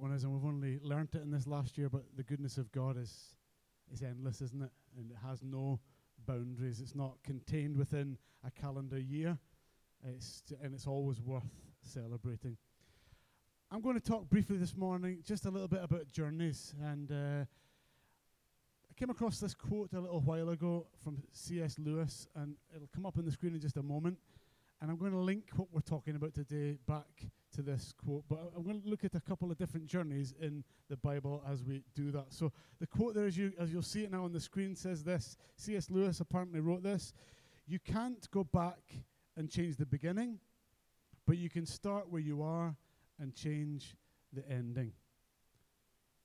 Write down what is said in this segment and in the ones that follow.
one is, and we've only learnt it in this last year, but the goodness of God is, is endless, isn't it? And it has no boundaries. It's not contained within a calendar year, it's and it's always worth celebrating. I'm going to talk briefly this morning, just a little bit about journeys. And uh, I came across this quote a little while ago from C.S. Lewis, and it'll come up on the screen in just a moment. And I'm going to link what we're talking about today back to this quote. But I'm going to look at a couple of different journeys in the Bible as we do that. So the quote there, as, you, as you'll see it now on the screen, says this C.S. Lewis apparently wrote this You can't go back and change the beginning, but you can start where you are and change the ending.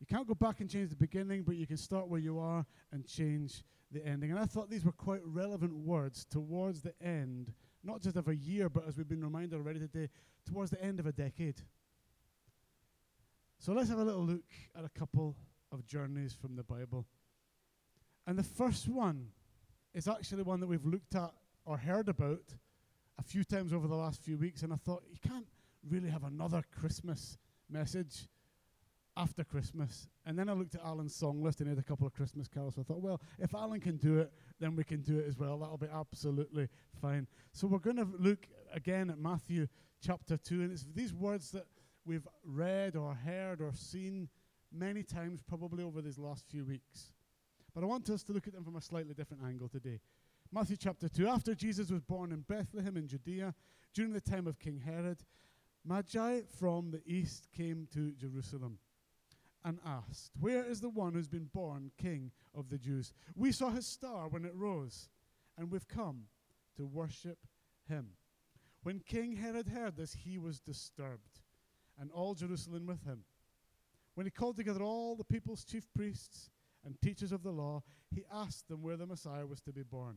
You can't go back and change the beginning, but you can start where you are and change the ending. And I thought these were quite relevant words towards the end, not just of a year, but as we've been reminded already today, towards the end of a decade. So let's have a little look at a couple of journeys from the Bible. And the first one is actually one that we've looked at or heard about a few times over the last few weeks, and I thought you can't really have another Christmas message after Christmas. And then I looked at Alan's song list and he had a couple of Christmas carols. So I thought, well, if Alan can do it, then we can do it as well. That'll be absolutely fine. So we're going to look again at Matthew chapter 2. And it's these words that we've read or heard or seen many times, probably over these last few weeks. But I want us to look at them from a slightly different angle today. Matthew chapter 2. After Jesus was born in Bethlehem in Judea, during the time of King Herod, Magi from the east came to Jerusalem and asked, Where is the one who's been born king of the Jews? We saw his star when it rose, and we've come to worship him. When King Herod heard this, he was disturbed, and all Jerusalem with him. When he called together all the people's chief priests and teachers of the law, he asked them where the Messiah was to be born.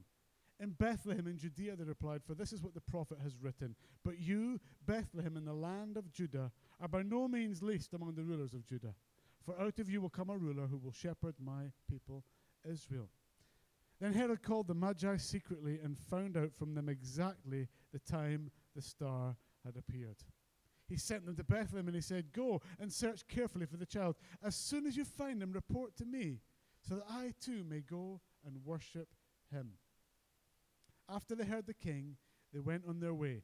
In Bethlehem in Judea, they replied, For this is what the prophet has written. But you, Bethlehem, in the land of Judah, are by no means least among the rulers of Judah. For out of you will come a ruler who will shepherd my people Israel. Then Herod called the Magi secretly and found out from them exactly the time the star had appeared. He sent them to Bethlehem and he said, Go and search carefully for the child. As soon as you find him, report to me, so that I too may go and worship him. After they heard the king, they went on their way.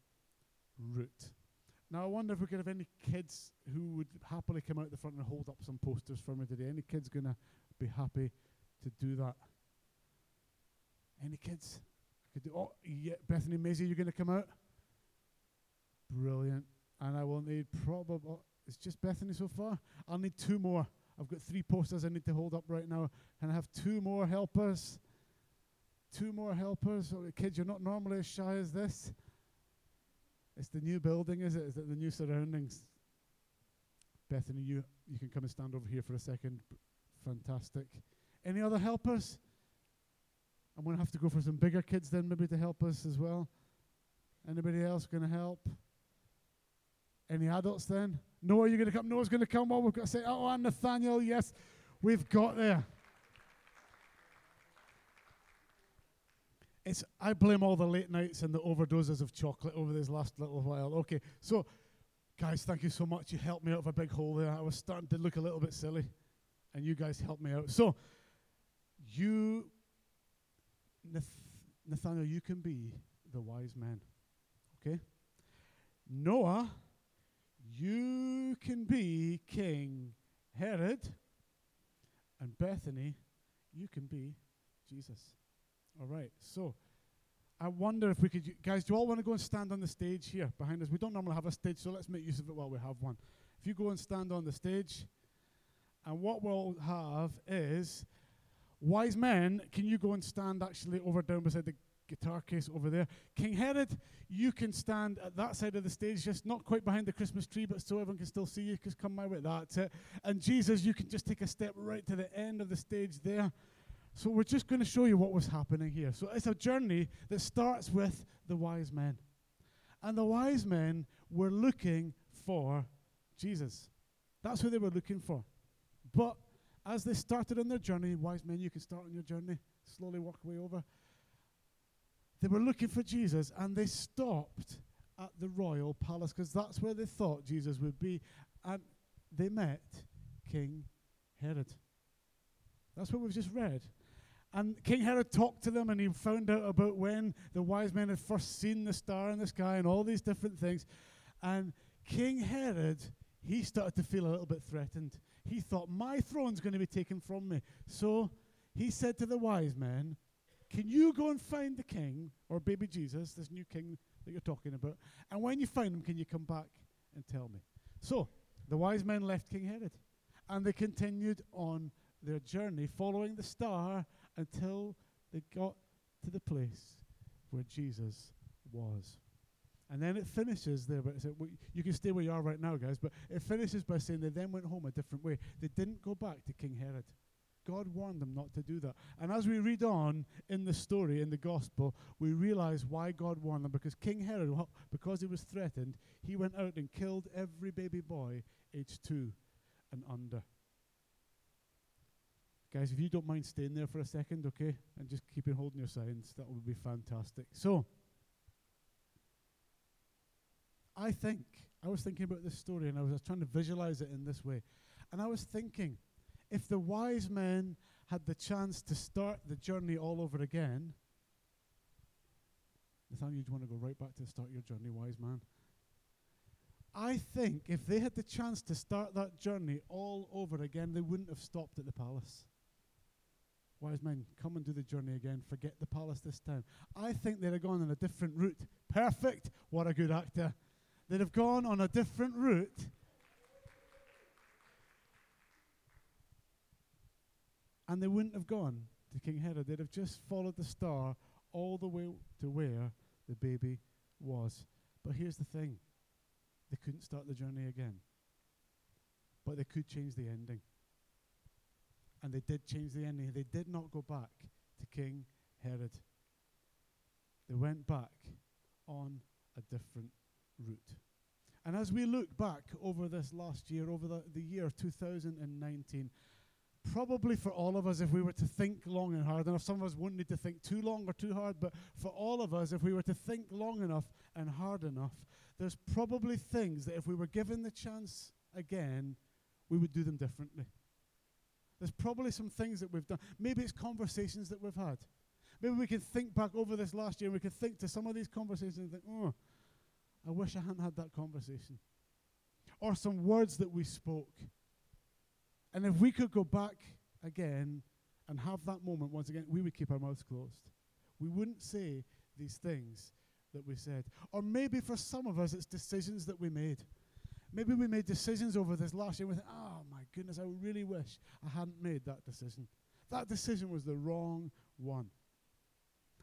route. Now, I wonder if we could have any kids who would happily come out the front and hold up some posters for me today. Any kids going to be happy to do that? Any kids? Could do. Oh, yeah, Bethany Maisie, you're going to come out? Brilliant. And I will need probably. Oh, it's just Bethany so far. I'll need two more. I've got three posters I need to hold up right now. and I have two more helpers? Two more helpers. Oh, kids, you're not normally as shy as this. It's the new building, is it? Is it the new surroundings? Bethany, you, you can come and stand over here for a second. Fantastic. Any other helpers? I'm going to have to go for some bigger kids then, maybe to help us as well. Anybody else going to help? Any adults then? Noah, you're going to come? Noah's going to come. Well, we've got to say, oh, and Nathaniel, yes, we've got there. It's, I blame all the late nights and the overdoses of chocolate over this last little while. Okay, so guys, thank you so much. You helped me out of a big hole there. I was starting to look a little bit silly, and you guys helped me out. So, you, Nathaniel, you can be the wise man. Okay? Noah, you can be King Herod. And Bethany, you can be Jesus. All right. So I wonder if we could, guys, do you all want to go and stand on the stage here behind us? We don't normally have a stage, so let's make use of it while we have one. If you go and stand on the stage, and what we'll have is wise men, can you go and stand actually over down beside the guitar case over there. King Herod, you can stand at that side of the stage, just not quite behind the Christmas tree, but so everyone can still see you, because come my way. That's it. And Jesus, you can just take a step right to the end of the stage there. So we're just going to show you what was happening here. So it's a journey that starts with the wise men. And the wise men were looking for Jesus. That's who they were looking for. But as they started on their journey, wise men, you can start on your journey, slowly walk way over. They were looking for Jesus and they stopped at the royal palace because that's where they thought Jesus would be. And they met King Herod. That's what we've just read. And King Herod talked to them and he found out about when the wise men had first seen the star in the sky and all these different things. And King Herod, he started to feel a little bit threatened. He thought, My throne's going to be taken from me. So he said to the wise men, Can you go and find the king, or baby Jesus, this new king that you're talking about? And when you find him, can you come back and tell me? So the wise men left King Herod and they continued on their journey, following the star until they got to the place where Jesus was. And then it finishes there, but well, you can stay where you are right now, guys, but it finishes by saying they then went home a different way. They didn't go back to King Herod. God warned them not to do that. And as we read on in the story, in the gospel, we realize why God warned them. Because King Herod, because he was threatened, he went out and killed every baby boy aged two and under. Guys, if you don't mind staying there for a second, okay, and just keeping holding your signs, that would be fantastic. So, I think, I was thinking about this story and I was, trying to visualize it in this way. And I was thinking, if the wise men had the chance to start the journey all over again, Nathaniel, you'd want to go right back to start your journey, wise man. I think if they had the chance to start that journey all over again, they wouldn't have stopped at the palace. Wise men, come and do the journey again. Forget the palace this time. I think they'd have gone on a different route. Perfect. What a good actor. They'd have gone on a different route. And they wouldn't have gone to King Herod. They'd have just followed the star all the way to where the baby was. But here's the thing they couldn't start the journey again. But they could change the ending and they did change the ending. They did not go back to King Herod. They went back on a different route. And as we look back over this last year, over the, the year 2019, probably for all of us, if we were to think long and hard, and if some of us wouldn't need to think too long or too hard, but for all of us, if we were to think long enough and hard enough, there's probably things that if we were given the chance again, we would do them differently. There's probably some things that we've done. Maybe it's conversations that we've had. Maybe we can think back over this last year and we can think to some of these conversations and think, oh, I wish I hadn't had that conversation. Or some words that we spoke. And if we could go back again and have that moment once again, we would keep our mouths closed. We wouldn't say these things that we said. Or maybe for some of us, it's decisions that we made. Maybe we made decisions over this last year with, oh my goodness, I really wish I hadn't made that decision. That decision was the wrong one.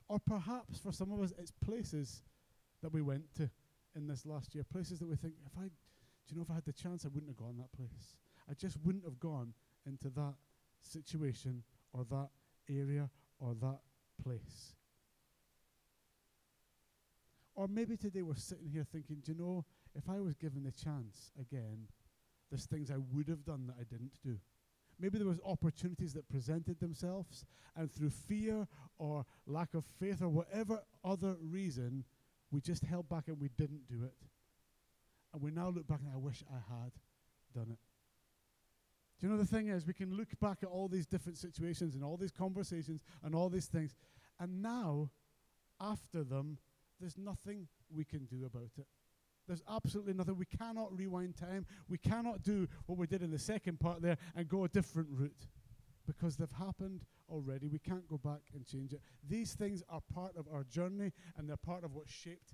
Or perhaps for some of us, it's places that we went to in this last year, places that we think, if I, do you know, if I had the chance, I wouldn't have gone that place. I just wouldn't have gone into that situation or that area or that place. Or maybe today we're sitting here thinking, do you know, if I was given the chance again, there's things I would have done that I didn't do. Maybe there was opportunities that presented themselves, and through fear or lack of faith or whatever other reason, we just held back and we didn't do it. And we now look back and I wish I had done it. Do you know the thing is, we can look back at all these different situations and all these conversations and all these things, and now, after them, there's nothing we can do about it. There's absolutely nothing. We cannot rewind time. We cannot do what we did in the second part there and go a different route because they've happened already. We can't go back and change it. These things are part of our journey and they're part of what shaped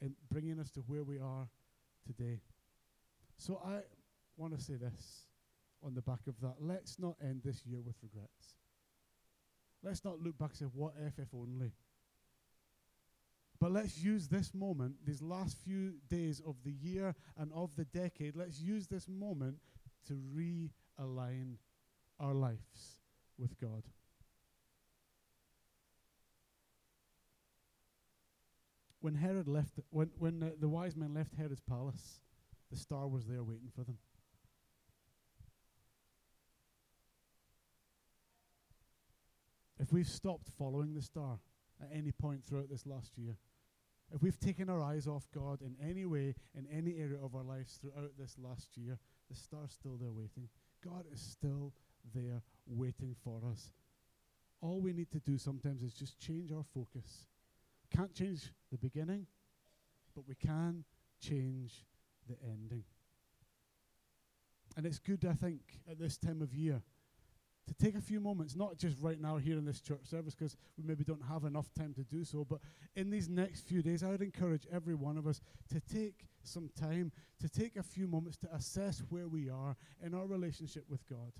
in bringing us to where we are today. So I want to say this on the back of that. Let's not end this year with regrets. Let's not look back and say, what if, if only. But let's use this moment, these last few days of the year and of the decade, let's use this moment to realign our lives with God. When Herod left, when, when uh, the wise men left Herod's palace, the star was there waiting for them. If we've stopped following the star at any point throughout this last year, if we've taken our eyes off God in any way, in any area of our lives throughout this last year, the star's still there waiting. God is still there waiting for us. All we need to do sometimes is just change our focus. Can't change the beginning, but we can change the ending. And it's good, I think, at this time of year to take a few moments, not just right now here in this church service, because we maybe don't have enough time to do so, but in these next few days, I would encourage every one of us to take some time, to take a few moments to assess where we are in our relationship with God,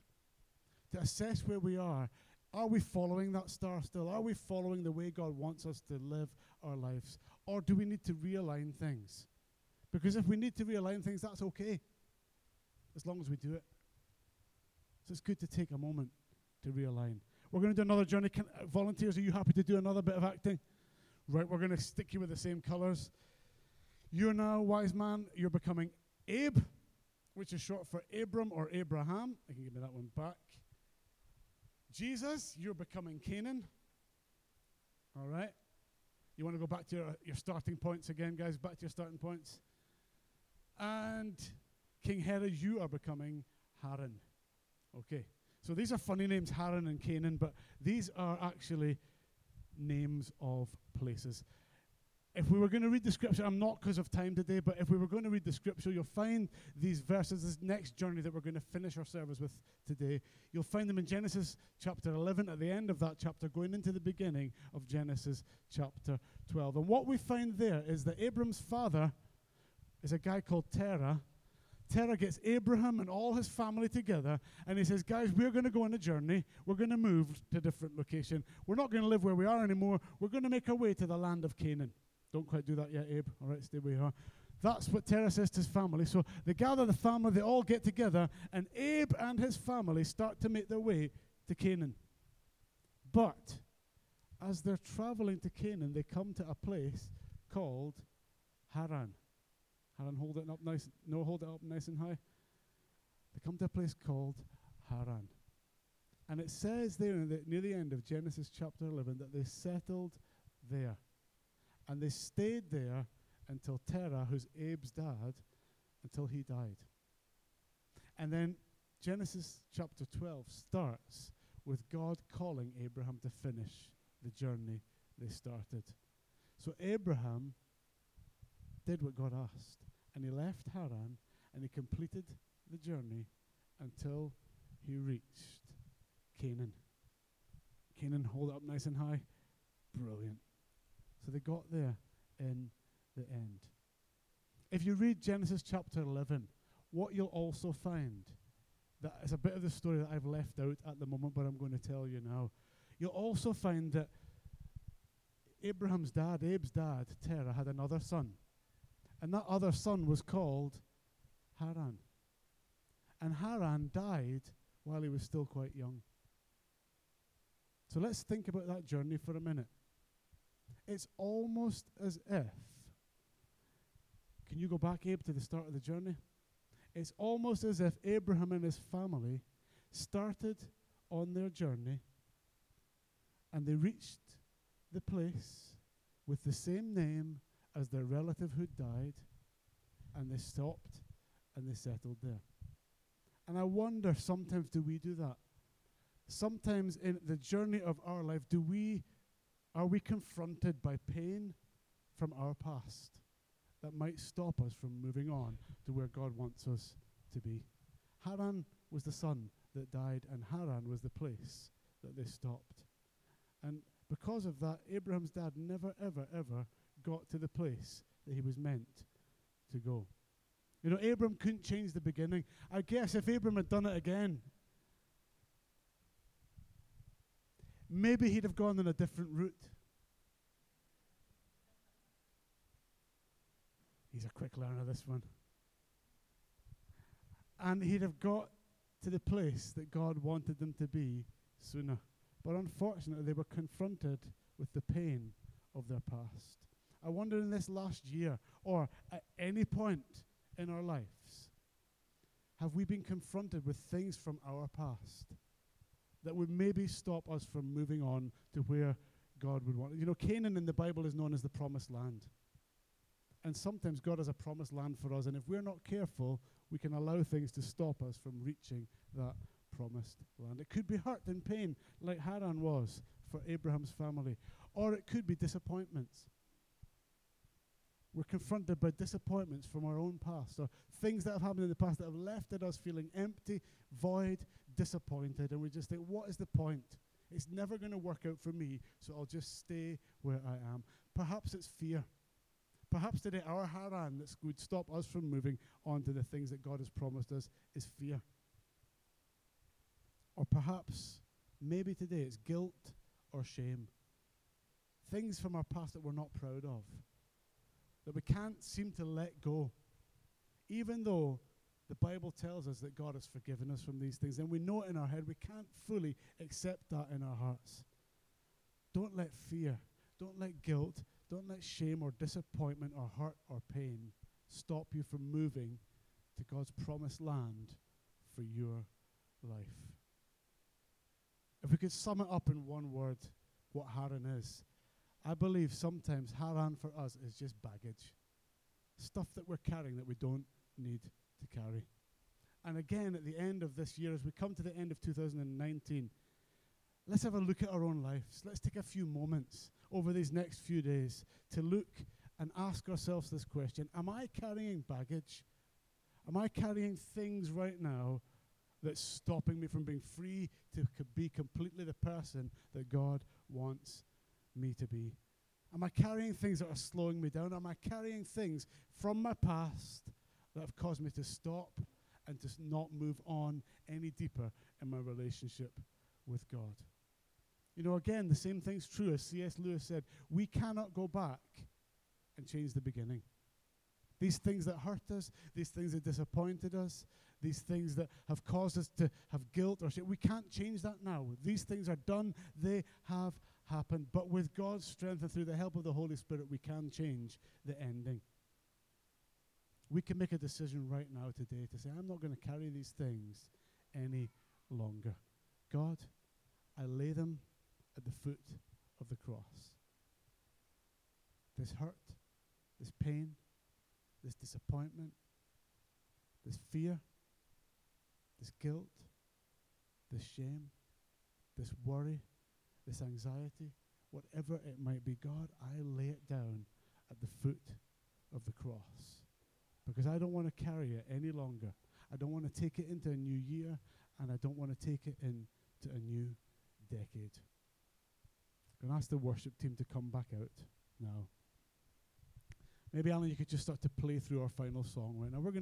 to assess where we are. Are we following that star still? Are we following the way God wants us to live our lives? Or do we need to realign things? Because if we need to realign things, that's okay, as long as we do it. So it's good to take a moment to realign. We're going to do another journey. Can, uh, volunteers, are you happy to do another bit of acting? Right, we're going to stick you with the same colors. You're now, wise man, you're becoming Abe, which is short for Abram or Abraham. I can give me that one back. Jesus, you're becoming Canaan. All right. You want to go back to your, your starting points again, guys? Back to your starting points. And King Herod, you are becoming Haran. Okay. So these are funny names, Haran and Canaan, but these are actually names of places. If we were going to read the scripture, I'm not because of time today, but if we were going to read the scripture, you'll find these verses, this next journey that we're going to finish our service with today. You'll find them in Genesis chapter 11, at the end of that chapter, going into the beginning of Genesis chapter 12. And what we find there is that Abram's father is a guy called Terah, Terah gets Abraham and all his family together, and he says, Guys, we're going to go on a journey. We're going to move to a different location. We're not going to live where we are anymore. We're going to make our way to the land of Canaan. Don't quite do that yet, Abe. All right, stay where you are. That's what Terah says to his family. So they gather the family, they all get together, and Abe and his family start to make their way to Canaan. But as they're traveling to Canaan, they come to a place called Haran. Haran, hold it up nice. No, hold it up nice and high. They come to a place called Haran. And it says there the, near the end of Genesis chapter 11 that they settled there. And they stayed there until Terah, who's Abe's dad, until he died. And then Genesis chapter 12 starts with God calling Abraham to finish the journey they started. So Abraham did what God asked. And he left Haran and he completed the journey until he reached Canaan. Canaan, hold it up nice and high. Brilliant. So they got there in the end. If you read Genesis chapter 11, what you'll also find that is a bit of the story that I've left out at the moment, but I'm going to tell you now. You'll also find that Abraham's dad, Abe's dad, Terah, had another son and that other son was called Haran. And Haran died while he was still quite young. So let's think about that journey for a minute. It's almost as if, can you go back, Abe, to the start of the journey? It's almost as if Abraham and his family started on their journey and they reached the place with the same name as their relative who died, and they stopped and they settled there. And I wonder sometimes do we do that? Sometimes in the journey of our life, do we are we confronted by pain from our past that might stop us from moving on to where God wants us to be? Haran was the son that died, and Haran was the place that they stopped. And because of that, Abraham's dad never, ever, ever got to the place that he was meant to go. You know, Abram couldn't change the beginning. I guess if Abram had done it again, maybe he'd have gone on a different route. He's a quick learner, this one. And he'd have got to the place that God wanted them to be sooner. But unfortunately, they were confronted with the pain of their past. I wonder in this last year, or at any point in our lives, have we been confronted with things from our past that would maybe stop us from moving on to where God would want? You know, Canaan in the Bible is known as the promised land. And sometimes God has a promised land for us, and if we're not careful, we can allow things to stop us from reaching that promised land. It could be hurt and pain, like Haran was for Abraham's family, or it could be disappointments. We're confronted by disappointments from our own past, or things that have happened in the past that have left us feeling empty, void, disappointed, and we just think, what is the point? It's never going to work out for me, so I'll just stay where I am. Perhaps it's fear. Perhaps today our Haran that would stop us from moving on to the things that God has promised us is fear. Or perhaps, maybe today it's guilt or shame. Things from our past that we're not proud of, that we can't seem to let go. Even though the Bible tells us that God has forgiven us from these things, and we know it in our head, we can't fully accept that in our hearts. Don't let fear, don't let guilt, don't let shame or disappointment or hurt or pain stop you from moving to God's promised land for your life. If we could sum it up in one word, what Haran is, I believe sometimes Haran for us is just baggage. Stuff that we're carrying that we don't need to carry. And again, at the end of this year, as we come to the end of 2019, let's have a look at our own lives. Let's take a few moments over these next few days to look and ask ourselves this question Am I carrying baggage? Am I carrying things right now that's stopping me from being free to be completely the person that God wants me to be? Am I carrying things that are slowing me down? Am I carrying things from my past that have caused me to stop and to not move on any deeper in my relationship with God? You know, again, the same thing's true as C.S. Lewis said we cannot go back and change the beginning. These things that hurt us, these things that disappointed us, these things that have caused us to have guilt or shame, we can't change that now. These things are done, they have happened. But with God's strength and through the help of the Holy Spirit, we can change the ending. We can make a decision right now today to say, I'm not going to carry these things any longer. God, I lay them at the foot of the cross. This hurt, this pain, this disappointment, this fear, this guilt, this shame, this worry, this anxiety, whatever it might be, God, I lay it down at the foot of the cross. Because I don't want to carry it any longer. I don't want to take it into a new year, and I don't want to take it into a new decade. I'm going to ask the worship team to come back out now. Maybe, Alan, you could just start to play through our final song right now. We're going to